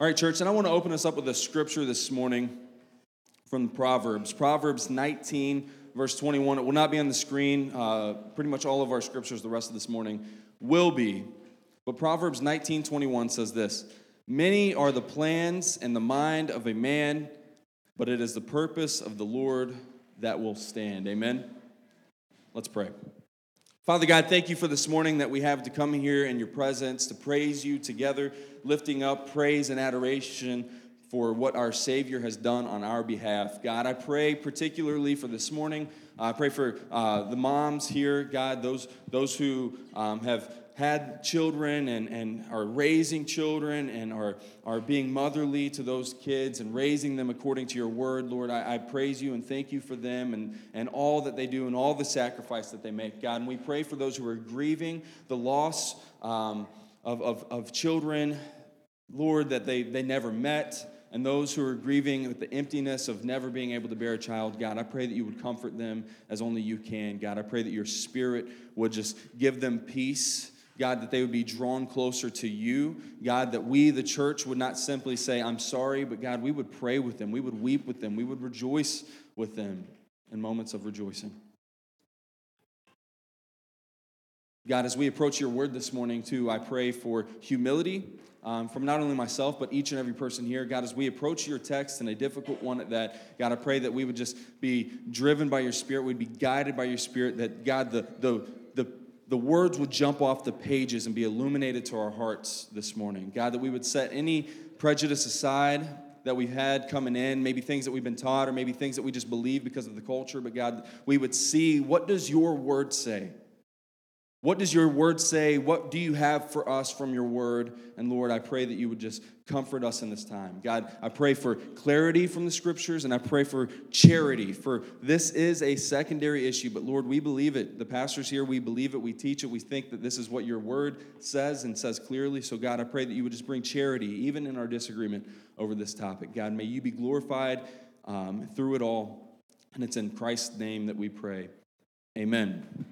All right, church, and I want to open us up with a scripture this morning from Proverbs. Proverbs 19, verse 21. It will not be on the screen. Uh, pretty much all of our scriptures the rest of this morning will be. But Proverbs 19, 21 says this Many are the plans and the mind of a man, but it is the purpose of the Lord that will stand. Amen. Let's pray. Father God, thank you for this morning that we have to come here in your presence to praise you together, lifting up praise and adoration for what our Savior has done on our behalf. God, I pray particularly for this morning. I pray for uh, the moms here, God, those, those who um, have had children and, and are raising children and are, are being motherly to those kids and raising them according to your word, Lord, I, I praise you and thank you for them and, and all that they do and all the sacrifice that they make, God. And we pray for those who are grieving the loss um, of, of, of children, Lord, that they, they never met and those who are grieving with the emptiness of never being able to bear a child, God, I pray that you would comfort them as only you can. God, I pray that your spirit would just give them peace God, that they would be drawn closer to you. God, that we, the church, would not simply say, I'm sorry, but God, we would pray with them. We would weep with them. We would rejoice with them in moments of rejoicing. God, as we approach your word this morning, too, I pray for humility um, from not only myself, but each and every person here. God, as we approach your text and a difficult one at that, God, I pray that we would just be driven by your spirit, we'd be guided by your spirit, that God, the, the, the words would jump off the pages and be illuminated to our hearts this morning. God, that we would set any prejudice aside that we've had coming in, maybe things that we've been taught or maybe things that we just believe because of the culture, but God, we would see what does your word say? What does your word say? What do you have for us from your word? And Lord, I pray that you would just comfort us in this time. God, I pray for clarity from the scriptures and I pray for charity. For this is a secondary issue, but Lord, we believe it. The pastors here, we believe it, we teach it, we think that this is what your word says and says clearly. So, God, I pray that you would just bring charity, even in our disagreement over this topic. God, may you be glorified um, through it all. And it's in Christ's name that we pray. Amen.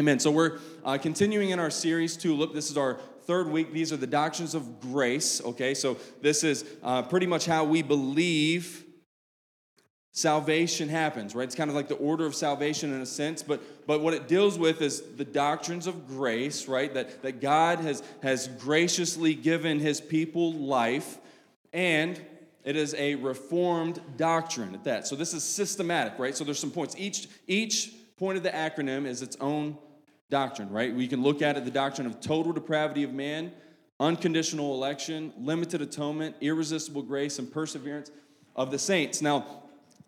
Amen. So we're uh, continuing in our series, Tulip. This is our third week. These are the doctrines of grace. Okay, so this is uh, pretty much how we believe salvation happens, right? It's kind of like the order of salvation in a sense, but but what it deals with is the doctrines of grace, right? That that God has has graciously given His people life, and it is a reformed doctrine at that. So this is systematic, right? So there's some points. Each each point of the acronym is its own doctrine, right? We can look at it the doctrine of total depravity of man, unconditional election, limited atonement, irresistible grace, and perseverance of the saints. Now,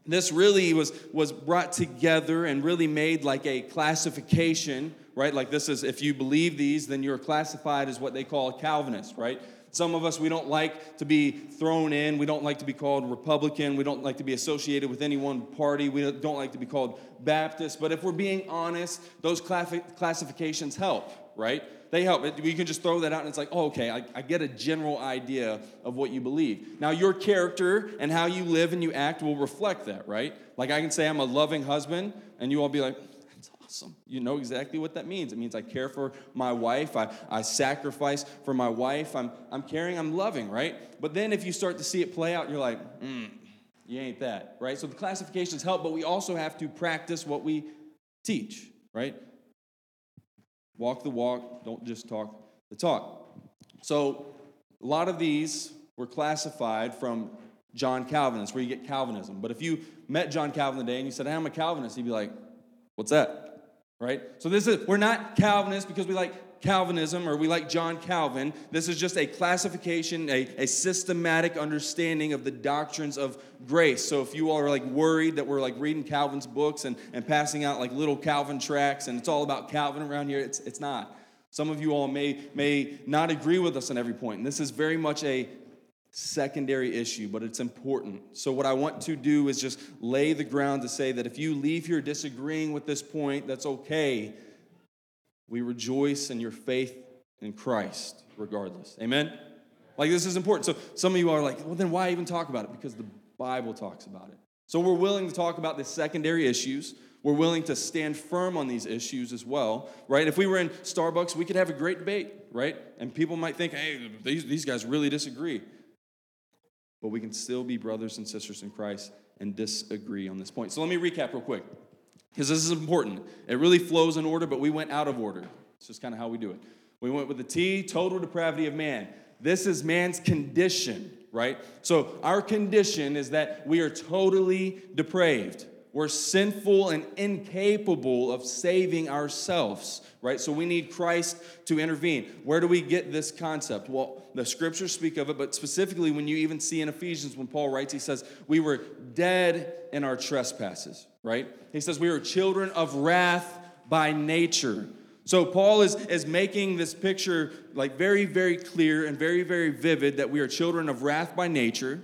this really was, was brought together and really made like a classification, right? Like this is, if you believe these, then you're classified as what they call a Calvinist, right? Some of us, we don't like to be thrown in. We don't like to be called Republican. We don't like to be associated with any one party. We don't like to be called Baptist. But if we're being honest, those classifications help, right? They help. We can just throw that out and it's like, oh, okay, I, I get a general idea of what you believe. Now, your character and how you live and you act will reflect that, right? Like I can say I'm a loving husband, and you all be like, awesome. You know exactly what that means. It means I care for my wife, I, I sacrifice for my wife, I'm, I'm caring, I'm loving, right? But then if you start to see it play out, you're like, mm, you ain't that, right? So the classifications help, but we also have to practice what we teach, right? Walk the walk, don't just talk the talk. So a lot of these were classified from John Calvin. That's where you get Calvinism. But if you met John Calvin today and you said, hey, I'm a Calvinist, he'd be like, what's that? Right? So this is we're not Calvinists because we like Calvinism or we like John Calvin. This is just a classification, a, a systematic understanding of the doctrines of grace. So if you all are like worried that we're like reading Calvin's books and, and passing out like little Calvin tracts and it's all about Calvin around here, it's, it's not. Some of you all may, may not agree with us on every point. And this is very much a secondary issue, but it's important. So, what I want to do is just lay the ground to say that if you leave here disagreeing with this point, that's okay. We rejoice in your faith in Christ, regardless. Amen? Like, this is important. So, some of you are like, well, then why even talk about it? Because the Bible talks about it. So, we're willing to talk about the secondary issues. We're willing to stand firm on these issues as well, right? If we were in Starbucks, we could have a great debate, right? And people might think, hey, these, these guys really disagree. But we can still be brothers and sisters in Christ and disagree on this point. So let me recap real quick, because this is important. It really flows in order, but we went out of order. It's just kind of how we do it. We went with the T, total depravity of man. This is man's condition, right? So our condition is that we are totally depraved. We're sinful and incapable of saving ourselves, right? So we need Christ to intervene. Where do we get this concept? Well, the scriptures speak of it, but specifically when you even see in Ephesians when Paul writes, he says, We were dead in our trespasses, right? He says, We were children of wrath by nature. So Paul is, is making this picture like very, very clear and very, very vivid that we are children of wrath by nature.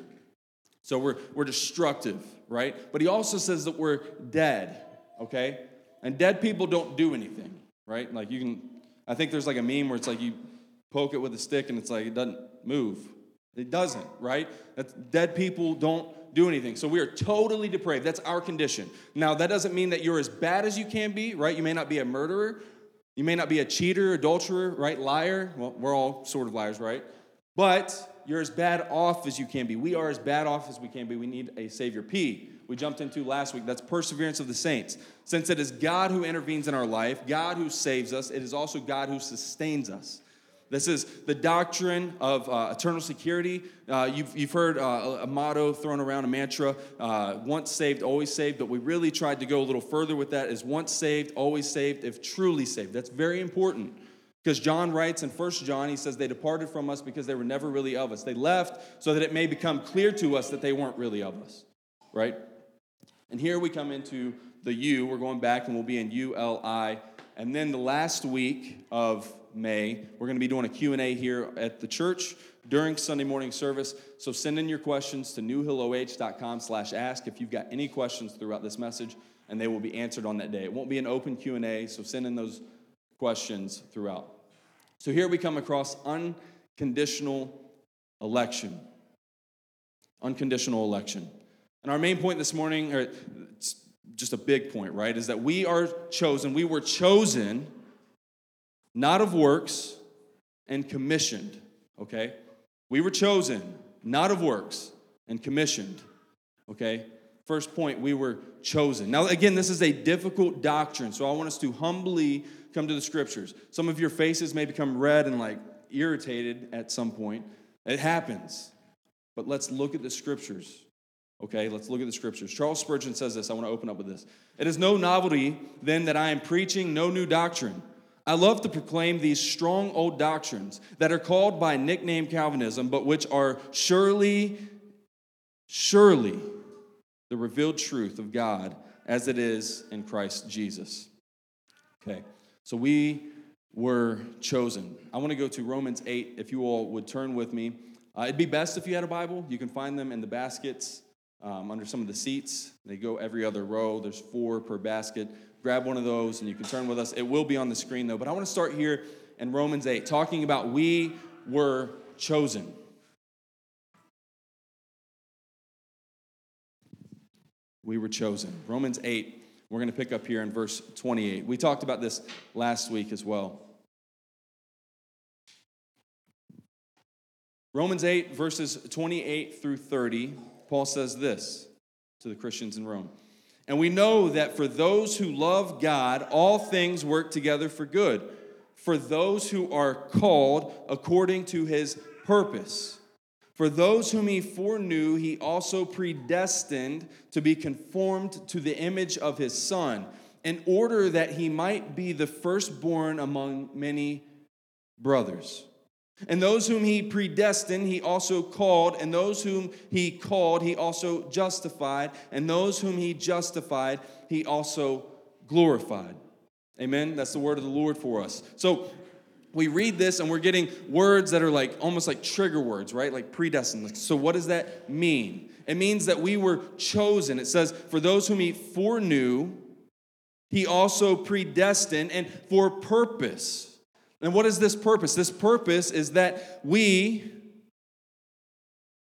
So we're, we're destructive right? But he also says that we're dead, okay? And dead people don't do anything, right? Like you can, I think there's like a meme where it's like you poke it with a stick and it's like it doesn't move. It doesn't, right? That's, dead people don't do anything. So we are totally depraved. That's our condition. Now, that doesn't mean that you're as bad as you can be, right? You may not be a murderer. You may not be a cheater, adulterer, right? Liar. Well, we're all sort of liars, right? But you're as bad off as you can be. We are as bad off as we can be. We need a Savior. P, we jumped into last week. That's perseverance of the saints. Since it is God who intervenes in our life, God who saves us, it is also God who sustains us. This is the doctrine of uh, eternal security. Uh, you've, you've heard uh, a motto thrown around, a mantra uh, once saved, always saved, but we really tried to go a little further with that is once saved, always saved, if truly saved. That's very important. Because John writes in 1 John, he says, They departed from us because they were never really of us. They left so that it may become clear to us that they weren't really of us, right? And here we come into the U. We're going back and we'll be in ULI. And then the last week of May, we're going to be doing a Q&A here at the church during Sunday morning service. So send in your questions to newhilloh.com slash ask if you've got any questions throughout this message, and they will be answered on that day. It won't be an open Q&A, so send in those questions throughout. So here we come across unconditional election. Unconditional election. And our main point this morning, or just a big point, right, is that we are chosen, we were chosen not of works and commissioned, okay? We were chosen not of works and commissioned, okay? First point, we were chosen. Now, again, this is a difficult doctrine, so I want us to humbly come to the scriptures. Some of your faces may become red and like irritated at some point. It happens. But let's look at the scriptures. Okay, let's look at the scriptures. Charles Spurgeon says this. I want to open up with this. It is no novelty then that I am preaching no new doctrine. I love to proclaim these strong old doctrines that are called by nickname Calvinism, but which are surely, surely the revealed truth of God as it is in Christ Jesus. Okay. So we were chosen. I want to go to Romans 8, if you all would turn with me. Uh, it'd be best if you had a Bible. You can find them in the baskets um, under some of the seats. They go every other row, there's four per basket. Grab one of those and you can turn with us. It will be on the screen though. But I want to start here in Romans 8, talking about we were chosen. We were chosen. Romans 8, we're going to pick up here in verse 28. We talked about this last week as well. Romans 8, verses 28 through 30, Paul says this to the Christians in Rome. And we know that for those who love God, all things work together for good, for those who are called according to his purpose. For those whom he foreknew, he also predestined to be conformed to the image of his Son, in order that he might be the firstborn among many brothers. And those whom he predestined, he also called. And those whom he called, he also justified. And those whom he justified, he also glorified. Amen. That's the word of the Lord for us. So we read this and we're getting words that are like almost like trigger words, right? Like predestined. So, what does that mean? It means that we were chosen. It says, For those whom he foreknew, he also predestined and for purpose. And what is this purpose? This purpose is that we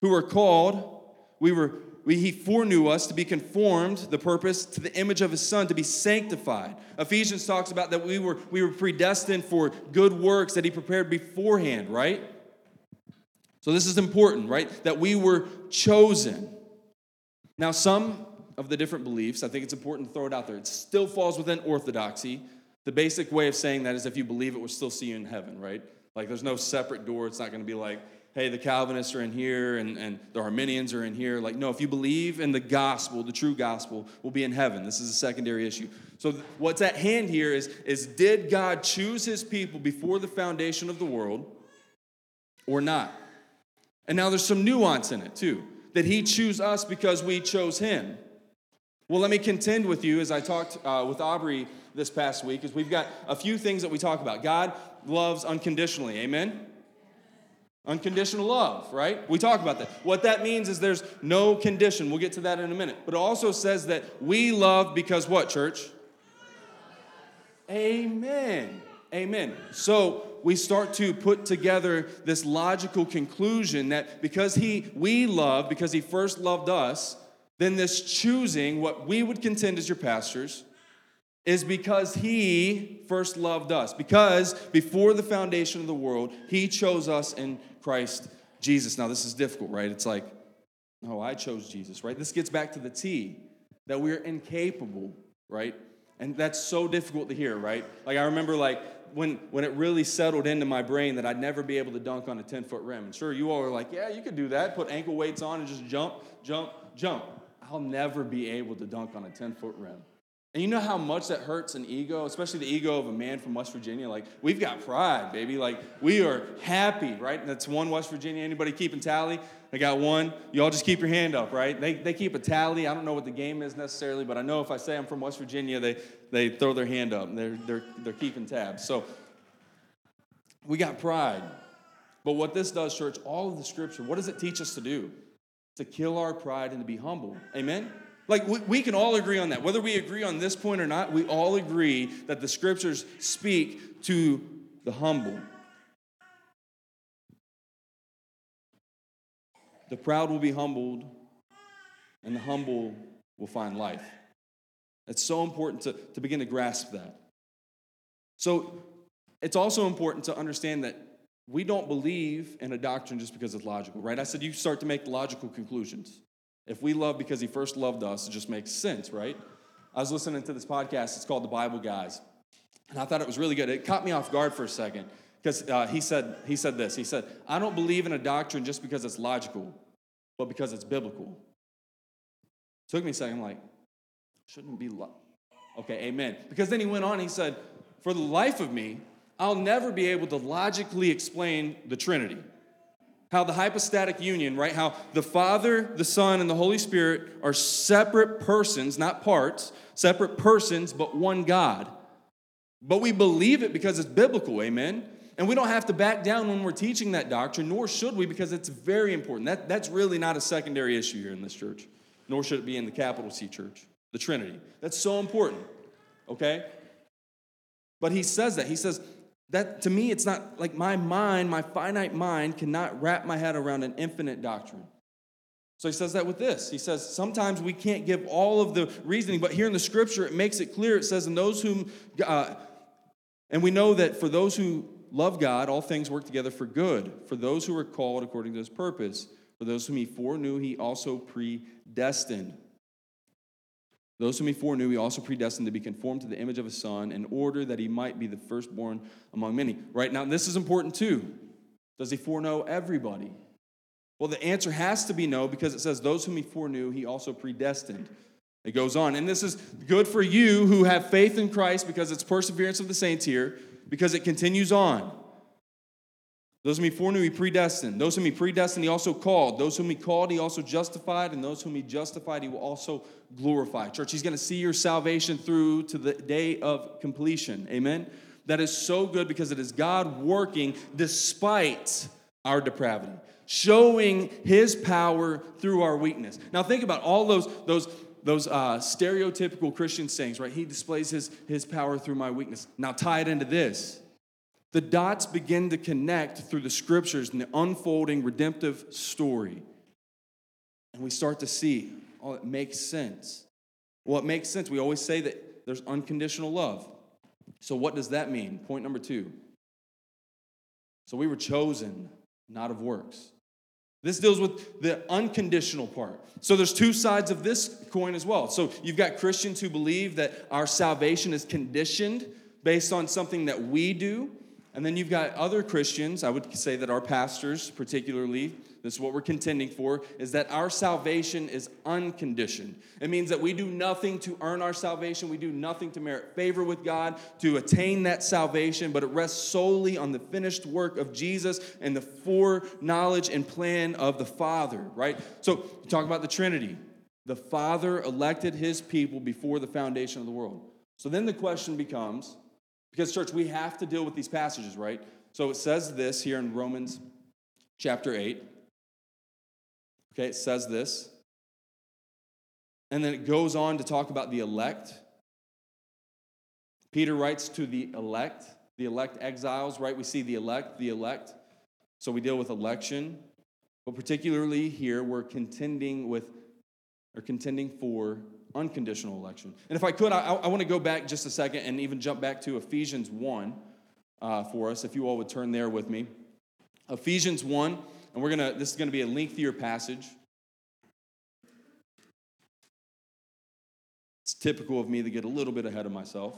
who are called, we were we, he foreknew us to be conformed, the purpose, to the image of his son, to be sanctified. Ephesians talks about that we were, we were predestined for good works that he prepared beforehand, right? So this is important, right? That we were chosen. Now, some of the different beliefs, I think it's important to throw it out there. It still falls within orthodoxy. The basic way of saying that is if you believe it, we'll still see you in heaven, right? Like there's no separate door. It's not going to be like, hey, the Calvinists are in here and, and the Arminians are in here. Like, no, if you believe in the gospel, the true gospel, will be in heaven. This is a secondary issue. So, th- what's at hand here is, is did God choose his people before the foundation of the world or not? And now there's some nuance in it too that he chose us because we chose him. Well, let me contend with you as I talked uh, with Aubrey this past week, is we've got a few things that we talk about. God loves unconditionally, amen? Unconditional love, right? We talk about that. What that means is there's no condition. We'll get to that in a minute. But it also says that we love because what, church? Amen. Amen. So we start to put together this logical conclusion that because he we love, because he first loved us, then this choosing, what we would contend as your pastors, is because he first loved us. Because before the foundation of the world, he chose us in Christ Jesus. Now, this is difficult, right? It's like, oh, I chose Jesus, right? This gets back to the T that we're incapable, right? And that's so difficult to hear, right? Like, I remember, like, when, when it really settled into my brain that I'd never be able to dunk on a 10 foot rim. And sure, you all are like, yeah, you could do that. Put ankle weights on and just jump, jump, jump. I'll never be able to dunk on a 10 foot rim. And you know how much that hurts an ego, especially the ego of a man from West Virginia? Like, we've got pride, baby. Like, we are happy, right? That's one West Virginia. Anybody keeping tally? I got one. You all just keep your hand up, right? They, they keep a tally. I don't know what the game is necessarily, but I know if I say I'm from West Virginia, they, they throw their hand up. They're, they're, they're keeping tabs. So, we got pride. But what this does, church, all of the scripture, what does it teach us to do? To kill our pride and to be humble. Amen? Like, we, we can all agree on that. Whether we agree on this point or not, we all agree that the scriptures speak to the humble. The proud will be humbled, and the humble will find life. It's so important to, to begin to grasp that. So, it's also important to understand that we don't believe in a doctrine just because it's logical, right? I said you start to make logical conclusions. If we love because he first loved us, it just makes sense, right? I was listening to this podcast, it's called The Bible Guys. And I thought it was really good. It caught me off guard for a second because uh, he, said, he said this. He said, I don't believe in a doctrine just because it's logical, but because it's biblical. It took me a second, I'm like, shouldn't be lo-. Okay, amen. Because then he went on, he said, For the life of me, I'll never be able to logically explain the Trinity how the hypostatic union, right? How the Father, the Son, and the Holy Spirit are separate persons, not parts, separate persons, but one God. But we believe it because it's biblical, amen? And we don't have to back down when we're teaching that doctrine, nor should we, because it's very important. That, that's really not a secondary issue here in this church, nor should it be in the capital C church, the Trinity. That's so important, okay? But he says that. He says, that to me, it's not like my mind, my finite mind, cannot wrap my head around an infinite doctrine. So he says that with this. He says, sometimes we can't give all of the reasoning, but here in the scripture, it makes it clear. It says, and those whom, uh, and we know that for those who love God, all things work together for good, for those who are called according to his purpose. For those whom he foreknew, he also predestined. Those whom he foreknew, he also predestined to be conformed to the image of his son in order that he might be the firstborn among many. Right now, this is important too. Does he foreknow everybody? Well, the answer has to be no because it says, Those whom he foreknew, he also predestined. It goes on. And this is good for you who have faith in Christ because it's perseverance of the saints here, because it continues on. Those whom he foreknew, he predestined. Those whom he predestined, he also called. Those whom he called, he also justified. And those whom he justified, he will also glorify. Church, he's going to see your salvation through to the day of completion. Amen? That is so good because it is God working despite our depravity, showing his power through our weakness. Now, think about all those, those, those uh, stereotypical Christian sayings, right? He displays his, his power through my weakness. Now, tie it into this the dots begin to connect through the scriptures and the unfolding redemptive story. And we start to see, oh, it makes sense. Well, it makes sense. We always say that there's unconditional love. So, what does that mean? Point number two. So, we were chosen not of works. This deals with the unconditional part. So there's two sides of this coin as well. So you've got Christians who believe that our salvation is conditioned based on something that we do. And then you've got other Christians, I would say that our pastors, particularly, this is what we're contending for, is that our salvation is unconditioned. It means that we do nothing to earn our salvation, we do nothing to merit favor with God, to attain that salvation, but it rests solely on the finished work of Jesus and the foreknowledge and plan of the Father, right? So, talk about the Trinity. The Father elected his people before the foundation of the world. So then the question becomes because, church, we have to deal with these passages, right? So it says this here in Romans chapter 8. Okay, it says this. And then it goes on to talk about the elect. Peter writes to the elect, the elect exiles, right? We see the elect, the elect. So we deal with election. But particularly here, we're contending with or contending for unconditional election. And if I could, I, I want to go back just a second and even jump back to Ephesians 1 uh, for us, if you all would turn there with me. Ephesians 1 and we're gonna, this is gonna be a lengthier passage. It's typical of me to get a little bit ahead of myself.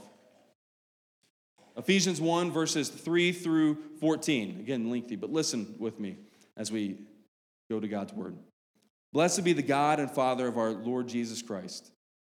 Ephesians 1, verses 3 through 14. Again, lengthy, but listen with me as we go to God's word. Blessed be the God and Father of our Lord Jesus Christ,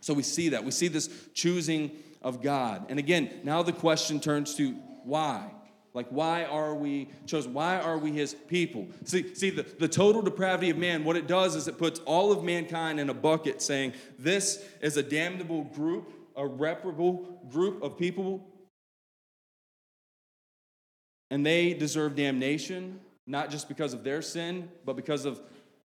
So we see that. We see this choosing of God. And again, now the question turns to why? Like, why are we chosen? Why are we his people? See, see the, the total depravity of man, what it does is it puts all of mankind in a bucket saying, this is a damnable group, a reparable group of people, and they deserve damnation, not just because of their sin, but because of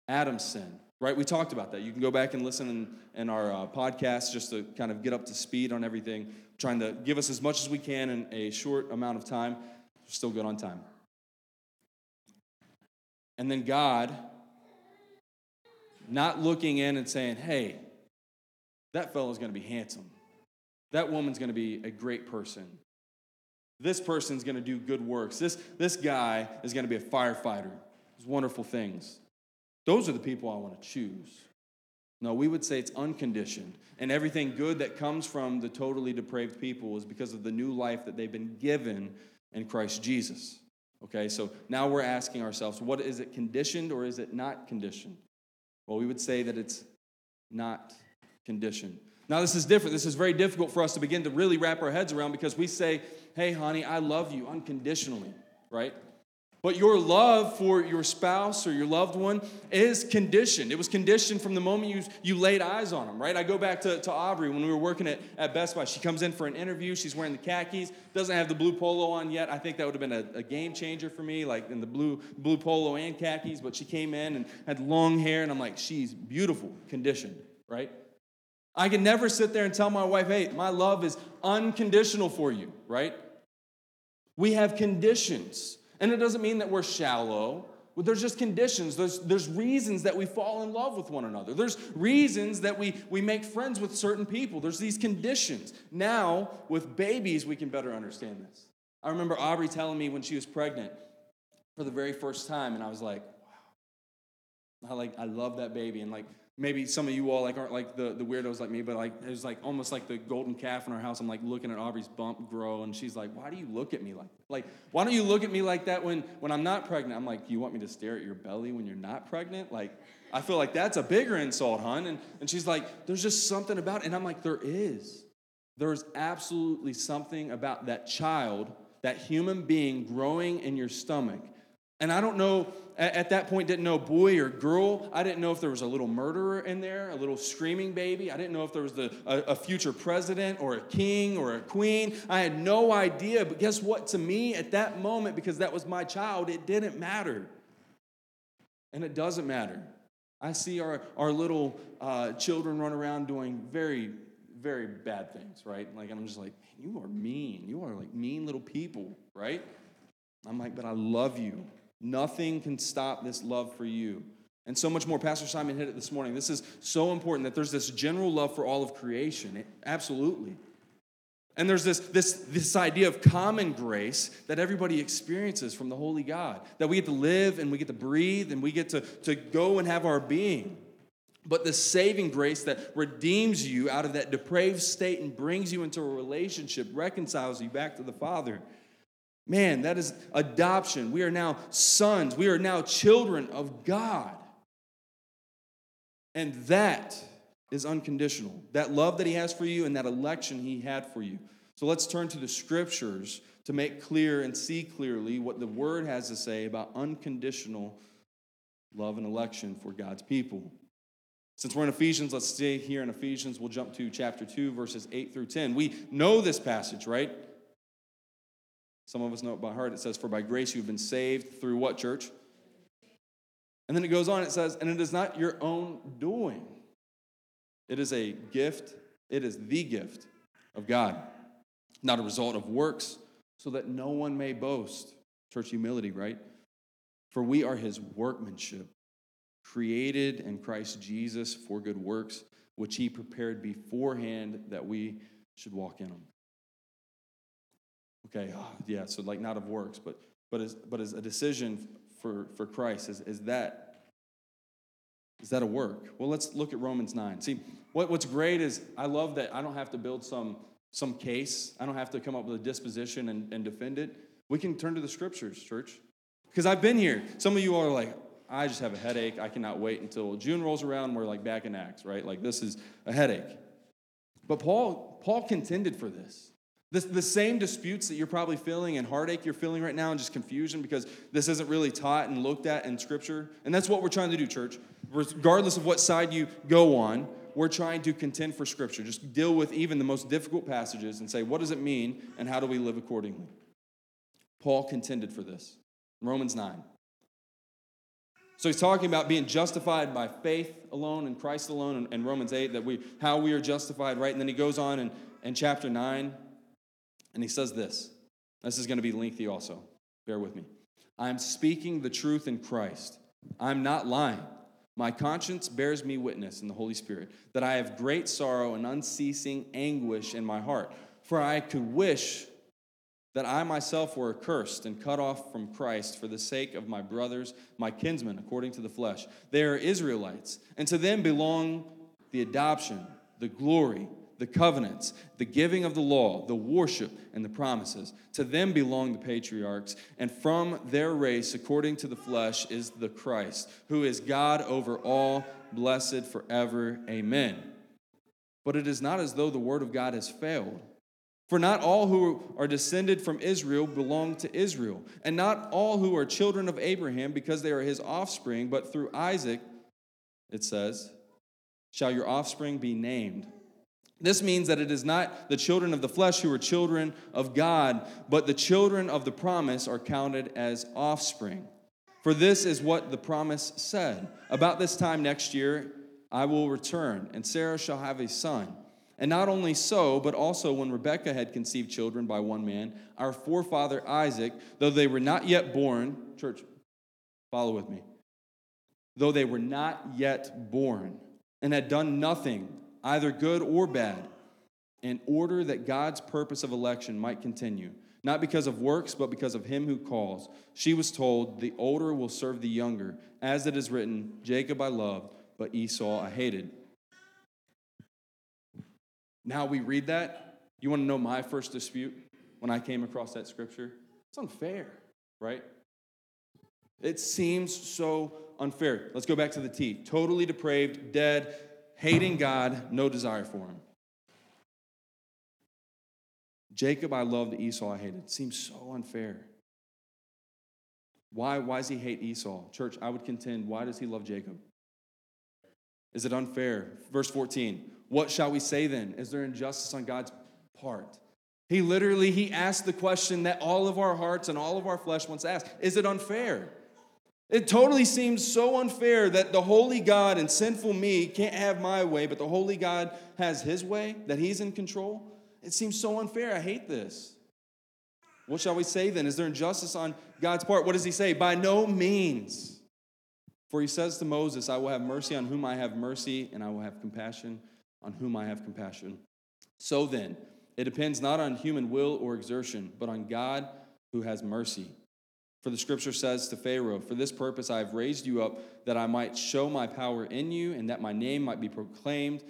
Adam's sin. Right? We talked about that. You can go back and listen in, in our uh, podcast just to kind of get up to speed on everything, trying to give us as much as we can in a short amount of time We're still good on time. And then God, not looking in and saying, hey, that fellow's gonna be handsome. That woman's gonna be a great person. This person's gonna do good works. This, this guy is gonna be a firefighter. Those wonderful things. Those are the people I wanna choose. No, we would say it's unconditioned. And everything good that comes from the totally depraved people is because of the new life that they've been given in Christ Jesus. Okay, so now we're asking ourselves, what is it conditioned or is it not conditioned? Well, we would say that it's not conditioned. Now, this is different. This is very difficult for us to begin to really wrap our heads around because we say, hey, honey, I love you unconditionally, right? But your love for your spouse or your loved one is conditioned. It was conditioned from the moment you, you laid eyes on them, right? I go back to, to Aubrey when we were working at, at Best Buy. She comes in for an interview. She's wearing the khakis, doesn't have the blue polo on yet. I think that would have been a, a game changer for me, like in the blue, blue polo and khakis. But she came in and had long hair, and I'm like, she's beautiful, conditioned, right? I can never sit there and tell my wife, hey, my love is unconditional for you, right? We have conditions. And it doesn't mean that we're shallow. There's just conditions. There's, there's reasons that we fall in love with one another. There's reasons that we, we make friends with certain people. There's these conditions. Now, with babies, we can better understand this. I remember Aubrey telling me when she was pregnant for the very first time, and I was like, wow. I like I love that baby. And like maybe some of you all like aren't like the, the weirdos like me, but like was like almost like the golden calf in our house. I'm like looking at Aubrey's bump grow, and she's like, Why do you look at me like like why don't you look at me like that when when I'm not pregnant? I'm like, You want me to stare at your belly when you're not pregnant? Like I feel like that's a bigger insult, hon. And and she's like, There's just something about it. And I'm like, There is. There's absolutely something about that child, that human being growing in your stomach. And I don't know, at, that point, didn't know boy or girl. I didn't know if there was a little murderer in there, a little screaming baby. I didn't know if there was the, a, a future president or a king or a queen. I had no idea. But guess what? To me, at that moment, because that was my child, it didn't matter. And it doesn't matter. I see our, our little uh, children run around doing very very bad things, right? Like, I'm just like, you are mean. You are like mean little people, right? I'm like, but I love you. Nothing can stop this love for you. And so much more. Pastor Simon hit it this morning. This is so important that there's this general love for all of creation. It, absolutely. And there's this, this, this idea of common grace that everybody experiences from the Holy God. That we get to live and we get to breathe and we get to, to go and have our being but the saving grace that redeems you out of that depraved state and brings you into a relationship, reconciles you back to the Father. Man, that is adoption. We are now sons, we are now children of God. And that is unconditional. That love that He has for you and that election He had for you. So let's turn to the scriptures to make clear and see clearly what the Word has to say about unconditional love and election for God's people. Since we're in Ephesians, let's stay here in Ephesians. We'll jump to chapter 2, verses 8 through 10. We know this passage, right? Some of us know it by heart. It says, For by grace you've been saved through what, church? And then it goes on, it says, And it is not your own doing, it is a gift, it is the gift of God, not a result of works, so that no one may boast. Church humility, right? For we are his workmanship created in Christ Jesus for good works, which he prepared beforehand that we should walk in them. Okay, oh, yeah, so like not of works, but but as but as a decision for, for Christ, is, is that is that a work? Well, let's look at Romans 9. See, what, what's great is I love that I don't have to build some some case. I don't have to come up with a disposition and, and defend it. We can turn to the scriptures, church. Because I've been here. Some of you are like, I just have a headache. I cannot wait until June rolls around. We're like back in Acts, right? Like this is a headache. But Paul, Paul contended for this. This. The same disputes that you're probably feeling and heartache you're feeling right now and just confusion because this isn't really taught and looked at in Scripture. And that's what we're trying to do, church. Regardless of what side you go on, we're trying to contend for Scripture. Just deal with even the most difficult passages and say, what does it mean and how do we live accordingly? Paul contended for this. Romans 9. So he's talking about being justified by faith alone and Christ alone in, Romans 8, that we how we are justified, right? And then he goes on in, in chapter 9, and he says this. This is going to be lengthy also. Bear with me. I'm speaking the truth in Christ. I'm not lying. My conscience bears me witness in the Holy Spirit that I have great sorrow and unceasing anguish in my heart. For I could wish that I myself were accursed and cut off from Christ for the sake of my brothers, my kinsmen, according to the flesh. They are Israelites, and to them belong the adoption, the glory, the covenants, the giving of the law, the worship, and the promises. To them belong the patriarchs, and from their race, according to the flesh, is the Christ, who is God over all, blessed forever. Amen. But it is not as though the word of God has failed. For not all who are descended from Israel belong to Israel, and not all who are children of Abraham because they are his offspring, but through Isaac, it says, shall your offspring be named. This means that it is not the children of the flesh who are children of God, but the children of the promise are counted as offspring. For this is what the promise said About this time next year, I will return, and Sarah shall have a son. And not only so, but also when Rebekah had conceived children by one man, our forefather Isaac, though they were not yet born, church, follow with me, though they were not yet born and had done nothing, either good or bad, in order that God's purpose of election might continue, not because of works, but because of him who calls. She was told, The older will serve the younger. As it is written, Jacob I loved, but Esau I hated. Now we read that. You want to know my first dispute when I came across that scripture? It's unfair, right? It seems so unfair. Let's go back to the T. Totally depraved, dead, hating God, no desire for him. Jacob I loved, Esau I hated. It seems so unfair. Why, why does he hate Esau? Church, I would contend, why does he love Jacob? Is it unfair? Verse 14. What shall we say then? Is there injustice on God's part? He literally he asked the question that all of our hearts and all of our flesh wants to ask. Is it unfair? It totally seems so unfair that the holy God and sinful me can't have my way, but the holy God has his way, that he's in control. It seems so unfair. I hate this. What shall we say then? Is there injustice on God's part? What does he say? By no means. For he says to Moses, I will have mercy on whom I have mercy, and I will have compassion on whom I have compassion. So then, it depends not on human will or exertion, but on God who has mercy. For the scripture says to Pharaoh, For this purpose I have raised you up, that I might show my power in you, and that my name might be proclaimed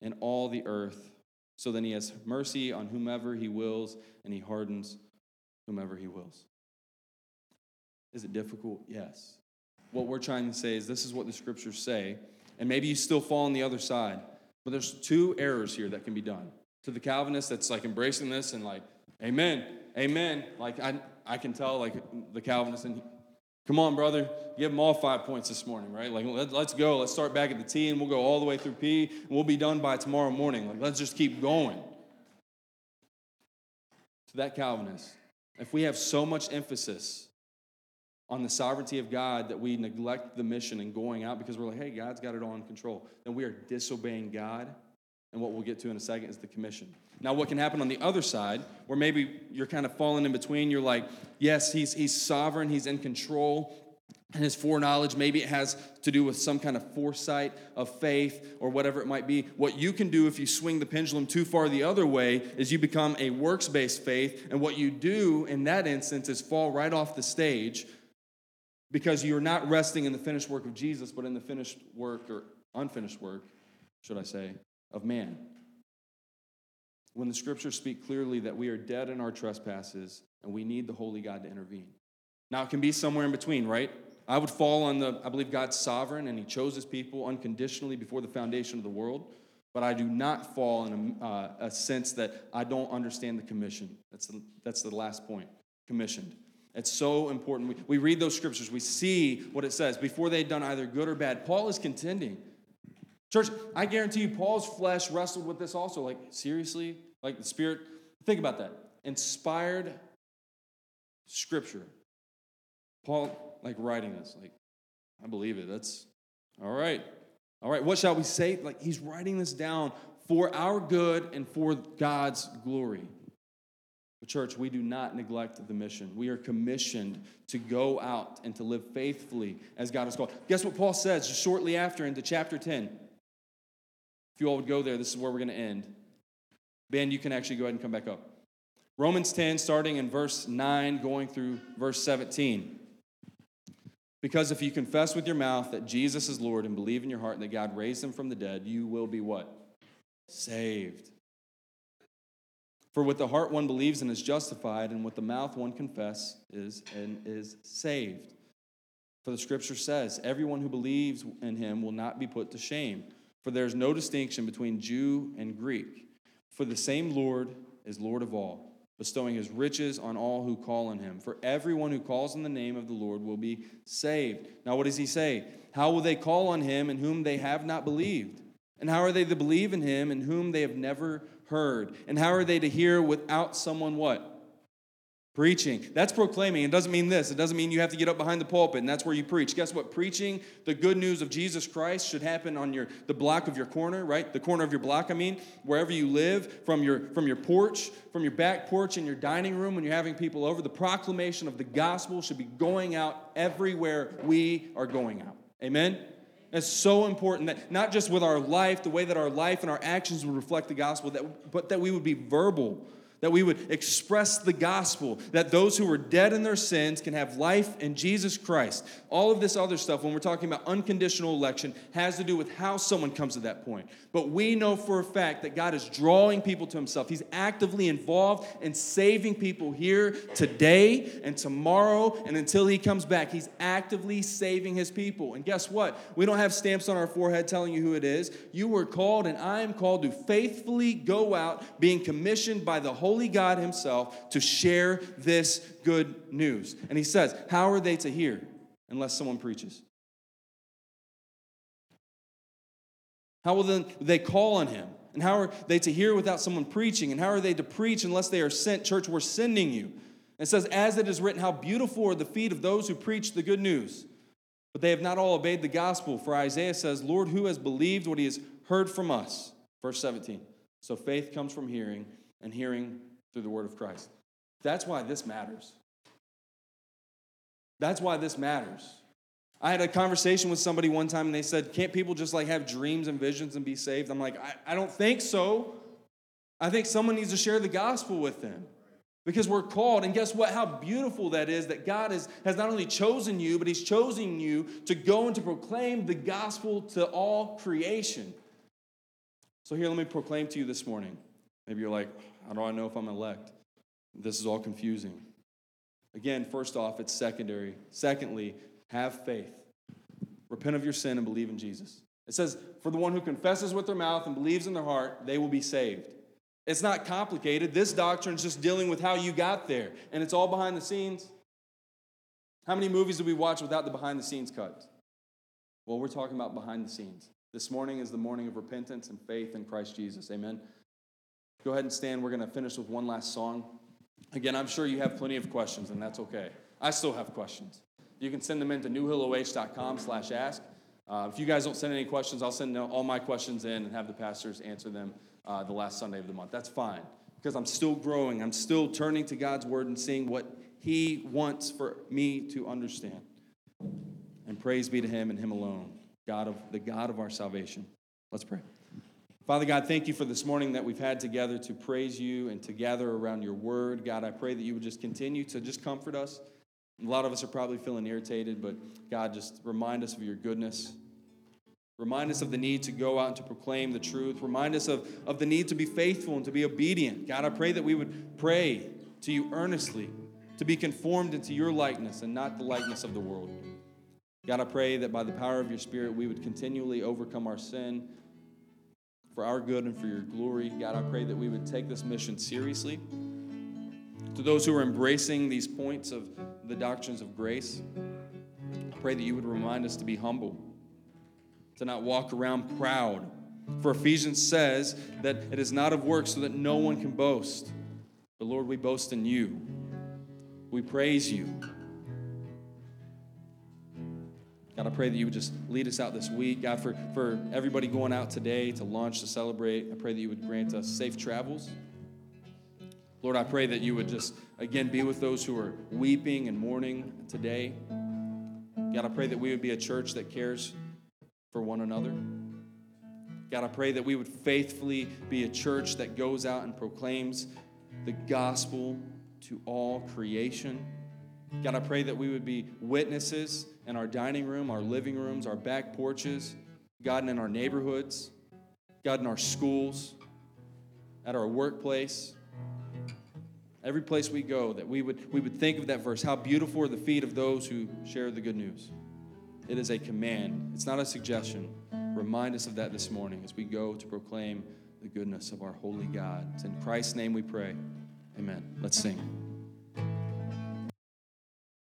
in all the earth. So then he has mercy on whomever he wills, and he hardens whomever he wills. Is it difficult? Yes. What we're trying to say is this is what the scriptures say, and maybe you still fall on the other side, but there's two errors here that can be done. To the Calvinist that's like embracing this and like, amen, amen. Like I, I can tell like the Calvinist and come on, brother, give them all five points this morning, right? Like let, let's go. Let's start back at the T and we'll go all the way through P and we'll be done by tomorrow morning. Like let's just keep going. To that Calvinist, if we have so much emphasis on the sovereignty of God that we neglect the mission and going out because we're like, hey, God's got it all in control, then we are disobeying God. And what we'll get to in a second is the commission. Now, what can happen on the other side, where maybe you're kind of falling in between, you're like, yes, he's, he's sovereign, he's in control, and his foreknowledge, maybe it has to do with some kind of foresight of faith or whatever it might be. What you can do if you swing the pendulum too far the other way is you become a works based faith. And what you do in that instance is fall right off the stage because you're not resting in the finished work of Jesus, but in the finished work or unfinished work, should I say, of man. When the scriptures speak clearly that we are dead in our trespasses and we need the holy God to intervene. Now, it can be somewhere in between, right? I would fall on the, I believe God's sovereign and he chose his people unconditionally before the foundation of the world. But I do not fall in a, uh, a sense that I don't understand the commission. That's the, that's the last point commissioned. It's so important. We, we read those scriptures, we see what it says. Before they'd done either good or bad, Paul is contending. Church, I guarantee you, Paul's flesh wrestled with this also. Like, seriously? Like, the Spirit, think about that. Inspired scripture. Paul, like, writing this, like, I believe it. That's all right. All right, what shall we say? Like, he's writing this down for our good and for God's glory. But, church, we do not neglect the mission. We are commissioned to go out and to live faithfully as God has called. Guess what Paul says shortly after into chapter 10? You all would go there, this is where we're going to end. Ben, you can actually go ahead and come back up. Romans 10, starting in verse 9, going through verse 17. Because if you confess with your mouth that Jesus is Lord and believe in your heart that God raised him from the dead, you will be what? Saved. For with the heart one believes and is justified, and with the mouth one confesses is and is saved. For the scripture says, Everyone who believes in him will not be put to shame. For there is no distinction between Jew and Greek. For the same Lord is Lord of all, bestowing his riches on all who call on him. For everyone who calls on the name of the Lord will be saved. Now, what does he say? How will they call on him in whom they have not believed? And how are they to believe in him in whom they have never heard? And how are they to hear without someone what? Preaching. That's proclaiming. It doesn't mean this. It doesn't mean you have to get up behind the pulpit and that's where you preach. Guess what? Preaching the good news of Jesus Christ should happen on your the block of your corner, right? The corner of your block, I mean, wherever you live, from your from your porch, from your back porch in your dining room when you're having people over. The proclamation of the gospel should be going out everywhere we are going out. Amen. It's so important that not just with our life, the way that our life and our actions would reflect the gospel, that, but that we would be verbal, that we would express the gospel, that those who were dead in their sins can have life in Jesus Christ. All of this other stuff, when we're talking about unconditional election, has to do with how someone comes to that point. But we know for a fact that God is drawing people to Himself. He's actively involved in saving people here today and tomorrow and until He comes back. He's actively saving His people. And guess what? We don't have stamps on our forehead telling you who it is. You were called, and I am called to faithfully go out, being commissioned by the Holy holy God himself to share this good news. And he says, How are they to hear unless someone preaches? How will then they call on him? And how are they to hear without someone preaching? And how are they to preach unless they are sent? Church, we're sending you. It says, As it is written, how beautiful are the feet of those who preach the good news. But they have not all obeyed the gospel. For Isaiah says, Lord, who has believed what he has heard from us? Verse 17. So faith comes from hearing, and hearing through the word of Christ. That's why this matters. That's why this matters. I had a conversation with somebody one time and they said, Can't people just like have dreams and visions and be saved? I'm like, I, I don't think so. I think someone needs to share the gospel with them because we're called. And guess what? How beautiful that is that God is, has not only chosen you, but He's chosen you to go and to proclaim the gospel to all creation. So, here, let me proclaim to you this morning. Maybe you're like, how do I know if I'm elect? This is all confusing. Again, first off, it's secondary. Secondly, have faith. Repent of your sin and believe in Jesus. It says, For the one who confesses with their mouth and believes in their heart, they will be saved. It's not complicated. This doctrine is just dealing with how you got there, and it's all behind the scenes. How many movies do we watch without the behind the scenes cut? Well, we're talking about behind the scenes. This morning is the morning of repentance and faith in Christ Jesus. Amen. Go ahead and stand. We're going to finish with one last song. Again, I'm sure you have plenty of questions, and that's okay. I still have questions. You can send them in into newhilloh.com slash ask. Uh, if you guys don't send any questions, I'll send all my questions in and have the pastors answer them uh, the last Sunday of the month. That's fine because I'm still growing. I'm still turning to God's word and seeing what He wants for me to understand. And praise be to Him and Him alone, God of the God of our salvation. Let's pray. Father God, thank you for this morning that we've had together to praise you and to gather around your word. God, I pray that you would just continue to just comfort us. A lot of us are probably feeling irritated, but God, just remind us of your goodness. Remind us of the need to go out and to proclaim the truth. Remind us of, of the need to be faithful and to be obedient. God, I pray that we would pray to you earnestly to be conformed into your likeness and not the likeness of the world. God, I pray that by the power of your Spirit, we would continually overcome our sin for our good and for your glory. God, I pray that we would take this mission seriously. To those who are embracing these points of the doctrines of grace, I pray that you would remind us to be humble, to not walk around proud. For Ephesians says that it is not of works so that no one can boast. But Lord, we boast in you. We praise you. God, I pray that you would just lead us out this week. God, for, for everybody going out today to launch, to celebrate, I pray that you would grant us safe travels. Lord, I pray that you would just, again, be with those who are weeping and mourning today. God, I pray that we would be a church that cares for one another. God, I pray that we would faithfully be a church that goes out and proclaims the gospel to all creation. God, I pray that we would be witnesses in our dining room, our living rooms, our back porches, God, in our neighborhoods, God, in our schools, at our workplace, every place we go, that we would, we would think of that verse. How beautiful are the feet of those who share the good news. It is a command, it's not a suggestion. Remind us of that this morning as we go to proclaim the goodness of our holy God. It's in Christ's name we pray. Amen. Let's sing.